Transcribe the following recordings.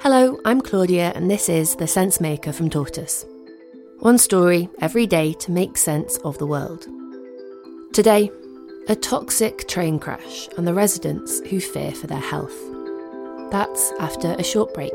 Hello, I'm Claudia, and this is The Sense Maker from Tortoise. One story every day to make sense of the world. Today, a toxic train crash and the residents who fear for their health. That's after a short break.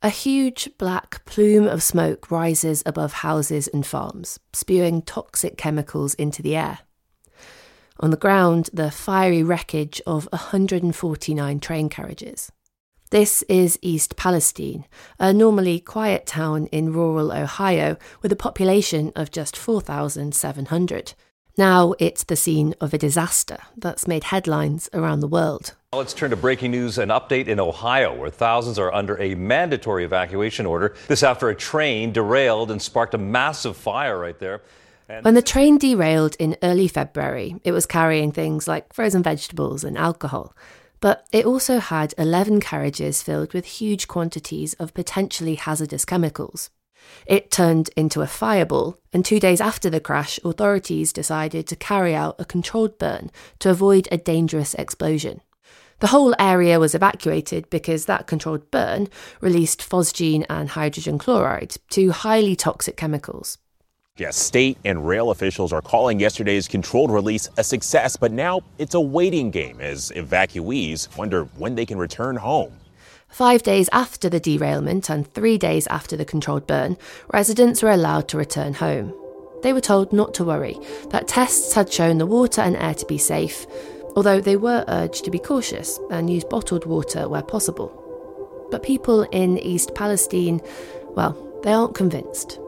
A huge black plume of smoke rises above houses and farms, spewing toxic chemicals into the air. On the ground, the fiery wreckage of 149 train carriages. This is East Palestine, a normally quiet town in rural Ohio with a population of just 4,700. Now it's the scene of a disaster that's made headlines around the world. Let's turn to breaking news and update in Ohio, where thousands are under a mandatory evacuation order. This after a train derailed and sparked a massive fire right there. And when the train derailed in early February, it was carrying things like frozen vegetables and alcohol. But it also had 11 carriages filled with huge quantities of potentially hazardous chemicals. It turned into a fireball, and two days after the crash, authorities decided to carry out a controlled burn to avoid a dangerous explosion. The whole area was evacuated because that controlled burn released phosgene and hydrogen chloride, two highly toxic chemicals. Yes, state and rail officials are calling yesterday's controlled release a success, but now it's a waiting game as evacuees wonder when they can return home. Five days after the derailment and three days after the controlled burn, residents were allowed to return home. They were told not to worry, that tests had shown the water and air to be safe, although they were urged to be cautious and use bottled water where possible. But people in East Palestine, well, they aren't convinced.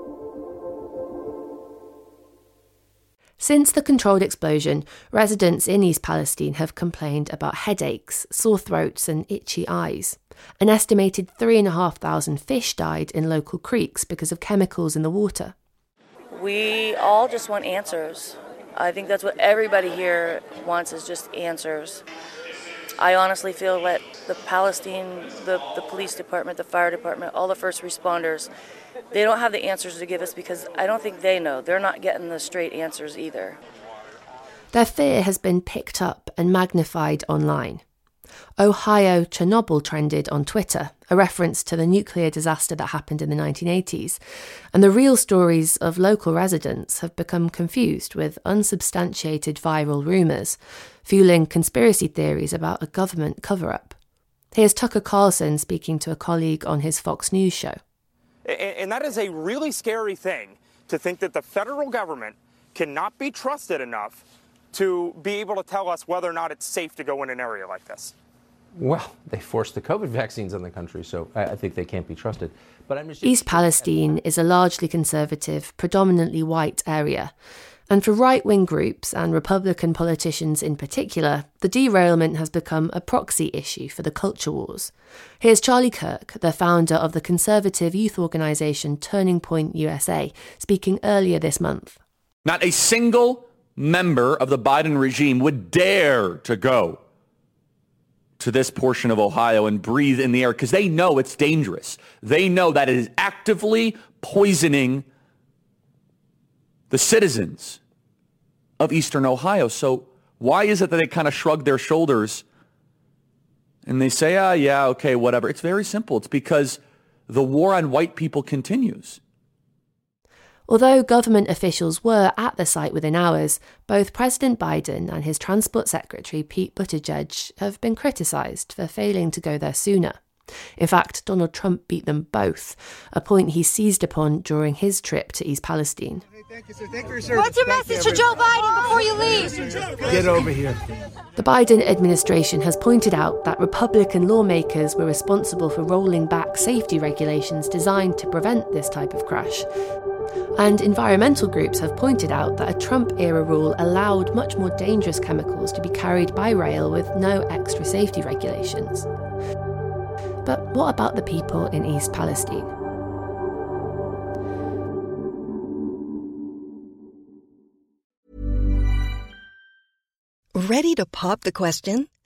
Since the controlled explosion, residents in East Palestine have complained about headaches, sore throats, and itchy eyes. An estimated 3,500 fish died in local creeks because of chemicals in the water. We all just want answers. I think that's what everybody here wants is just answers. I honestly feel that the Palestine, the, the police department, the fire department, all the first responders, they don't have the answers to give us because I don't think they know. They're not getting the straight answers either. Their fear has been picked up and magnified online. Ohio Chernobyl trended on Twitter, a reference to the nuclear disaster that happened in the 1980s, and the real stories of local residents have become confused with unsubstantiated viral rumours, fueling conspiracy theories about a government cover up. Here's Tucker Carlson speaking to a colleague on his Fox News show. And that is a really scary thing to think that the federal government cannot be trusted enough to be able to tell us whether or not it's safe to go in an area like this. Well, they forced the COVID vaccines on the country, so I, I think they can't be trusted. But I'm just East Palestine is a largely conservative, predominantly white area. And for right wing groups and Republican politicians in particular, the derailment has become a proxy issue for the culture wars. Here's Charlie Kirk, the founder of the conservative youth organisation Turning Point USA, speaking earlier this month. Not a single member of the Biden regime would dare to go to this portion of Ohio and breathe in the air because they know it's dangerous. They know that it is actively poisoning the citizens of eastern Ohio. So why is it that they kind of shrug their shoulders and they say, ah, yeah, okay, whatever? It's very simple. It's because the war on white people continues. Although government officials were at the site within hours, both President Biden and his Transport Secretary Pete Buttigieg have been criticised for failing to go there sooner. In fact, Donald Trump beat them both, a point he seized upon during his trip to East Palestine. What's your message to Joe Biden before you leave? Get over here. The Biden administration has pointed out that Republican lawmakers were responsible for rolling back safety regulations designed to prevent this type of crash. And environmental groups have pointed out that a Trump era rule allowed much more dangerous chemicals to be carried by rail with no extra safety regulations. But what about the people in East Palestine? Ready to pop the question?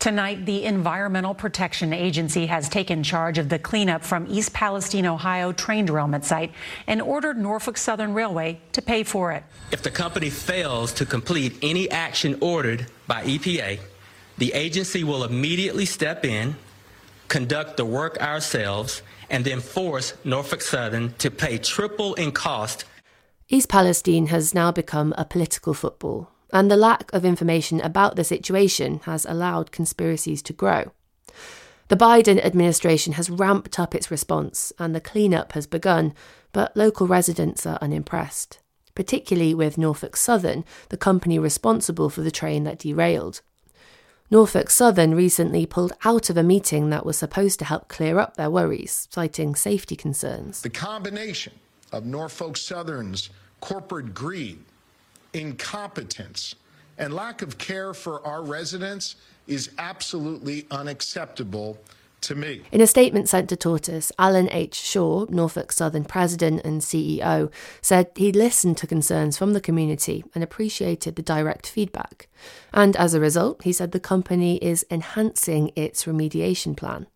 Tonight, the Environmental Protection Agency has taken charge of the cleanup from East Palestine, Ohio train derailment site and ordered Norfolk Southern Railway to pay for it. If the company fails to complete any action ordered by EPA, the agency will immediately step in, conduct the work ourselves, and then force Norfolk Southern to pay triple in cost. East Palestine has now become a political football, and the lack of information about the situation has allowed conspiracies to grow. The Biden administration has ramped up its response, and the cleanup has begun, but local residents are unimpressed, particularly with Norfolk Southern, the company responsible for the train that derailed. Norfolk Southern recently pulled out of a meeting that was supposed to help clear up their worries, citing safety concerns. The combination of Norfolk Southern's corporate greed, incompetence, and lack of care for our residents is absolutely unacceptable to me. In a statement sent to Tortoise, Alan H. Shaw, Norfolk Southern president and CEO, said he listened to concerns from the community and appreciated the direct feedback. And as a result, he said the company is enhancing its remediation plan.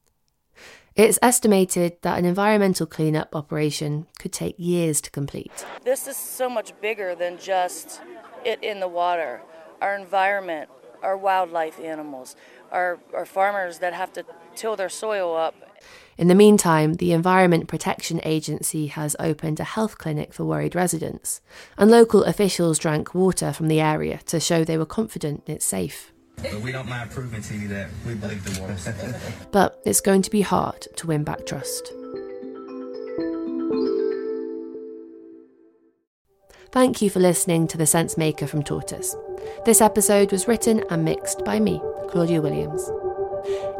It's estimated that an environmental cleanup operation could take years to complete. This is so much bigger than just it in the water. Our environment, our wildlife animals, our, our farmers that have to till their soil up. In the meantime, the Environment Protection Agency has opened a health clinic for worried residents, and local officials drank water from the area to show they were confident it's safe. But we don't mind proving to you that we believe the water's But it's going to be hard to win back trust. Thank you for listening to The Sense Maker from Tortoise. This episode was written and mixed by me, Claudia Williams.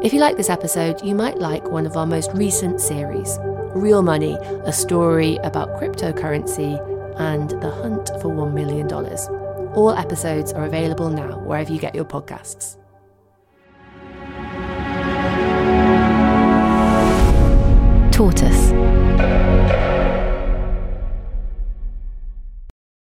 If you like this episode, you might like one of our most recent series Real Money, a story about cryptocurrency and the hunt for $1 million. All episodes are available now wherever you get your podcasts. Tortoise